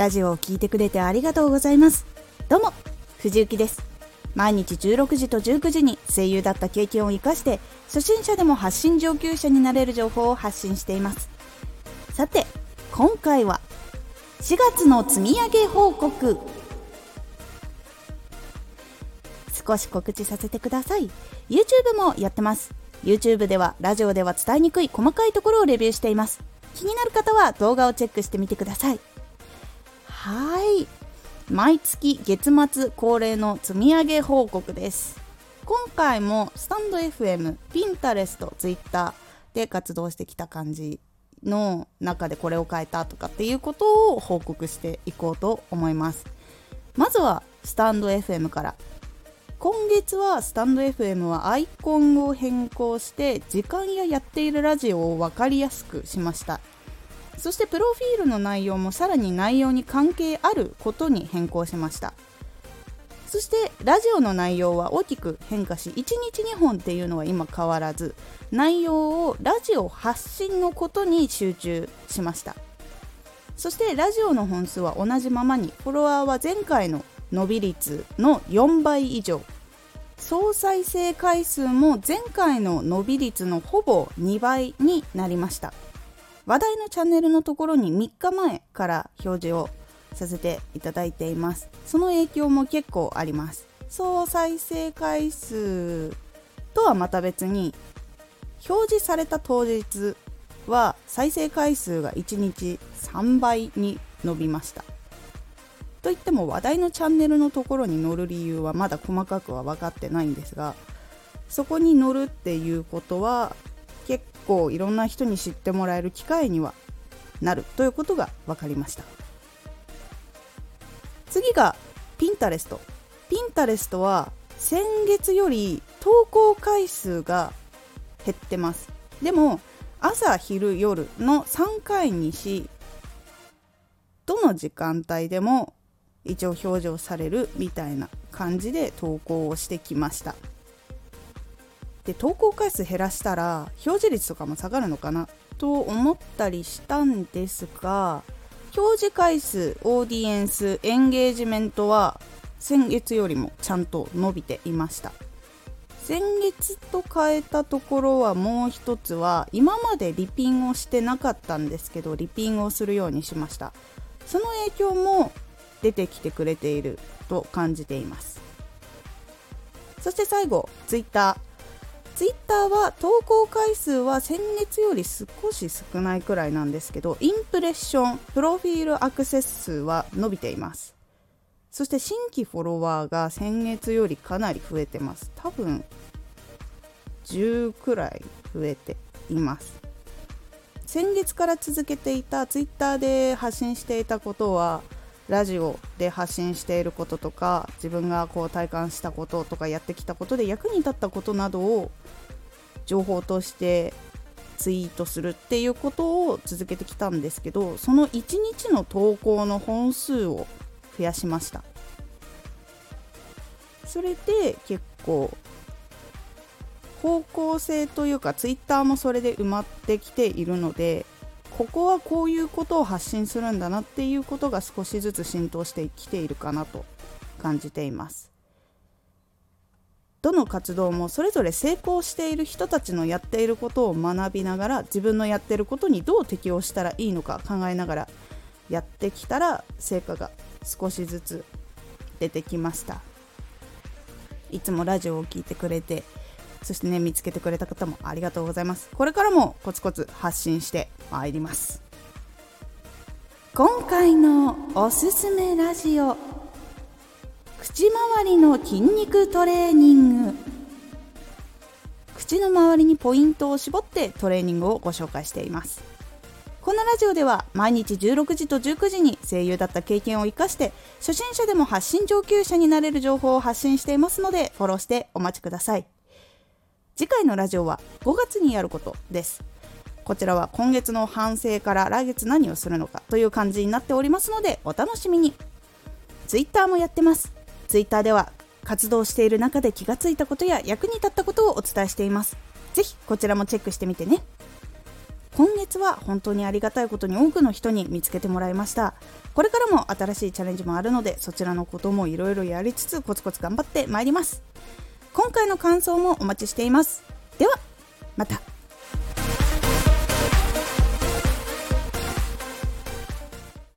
ラジオを聴いてくれてありがとうございます。どうも藤幸です。毎日16時と19時に声優だった経験を生かして初心者でも発信上級者になれる情報を発信しています。さて今回は4月の積み上げ報告。少し告知させてください。YouTube もやってます。YouTube ではラジオでは伝えにくい細かいところをレビューしています。気になる方は動画をチェックしてみてください。はい。毎月月末恒例の積み上げ報告です。今回もスタンド FM、ピンタレスト、ツイッターで活動してきた感じの中でこれを変えたとかっていうことを報告していこうと思います。まずはスタンド FM から。今月はスタンド FM はアイコンを変更して時間ややっているラジオを分かりやすくしました。そしてプロフィールの内容もさらに内容に関係あることに変更しました。そしてラジオの内容は大きく変化し1日2本っていうのは今変わらず内容をラジオ発信のことに集中しました。そしてラジオの本数は同じままにフォロワーは前回の伸び率の4倍以上。総再生回数も前回の伸び率のほぼ2倍になりました。話題のチャンネルのところに3日前から表示をさせていただいています。その影響も結構あります。総再生回数とはまた別に表示された当日は再生回数が1日3倍に伸びました。といっても話題のチャンネルのところに載る理由はまだ細かくは分かってないんですがそこに載るっていうことは構いろんな人に知ってもらえる機会にはなるということが分かりました。次がピンタレストピンタレストは先月より投稿回数が減ってます。でも朝昼夜の3回にしどの時間帯でも一応表示されるみたいな感じで投稿をしてきました。で投稿回数減らしたら表示率とかも下がるのかなと思ったりしたんですが表示回数オーディエンスエンゲージメントは先月よりもちゃんと伸びていました。先月と変えたところはもう一つは今までリピンをしてなかったんですけどリピンをするようにしました。その影響も出てきてくれていると感じています。そして最後 Twitter ツイッターは投稿回数は先月より少し少ないくらいなんですけどインプレッションプロフィールアクセス数は伸びています。そして新規フォロワーが先月よりかなり増えてます。多分10くらい増えています。先月から続けていたツイッターで発信していたことはラジオで発信していることとか自分がこう体感したこととかやってきたことで役に立ったことなどを情報としてツイートするっていうことを続けてきたんですけどその1日の投稿の本数を増やしました。それで結構方向性というかツイッターもそれで埋まってきているのでここはこういうことを発信するんだなっていうことが少しずつ浸透してきているかなと感じています。どの活動もそれぞれ成功している人たちのやっていることを学びながら自分のやっていることにどう適応したらいいのか考えながらやってきたら成果が少しずつ出てきました。いつもラジオを聴いてくれてそしてね見つけてくれた方もありがとうございます。これからもコツコツ発信してまいります。今回のおすすめラジオ。口周りの筋肉トレーニング。口の周りにポイントを絞ってトレーニングをご紹介しています。このラジオでは毎日16時と19時に声優だった経験を生かして初心者でも発信上級者になれる情報を発信していますのでフォローしてお待ちください。次回のラジオは5月にやることです。こちらは今月の反省から来月何をするのかという感じになっておりますのでお楽しみに。Twitter もやってます。Twitter では活動している中で気がついたことや役に立ったことをお伝えしています。ぜひこちらもチェックしてみてね。今月は本当にありがたいことに多くの人に見つけてもらいました。これからも新しいチャレンジもあるのでそちらのこともいろいろやりつつコツコツ頑張ってまいります。今回の感想もお待ちしています。ではまた。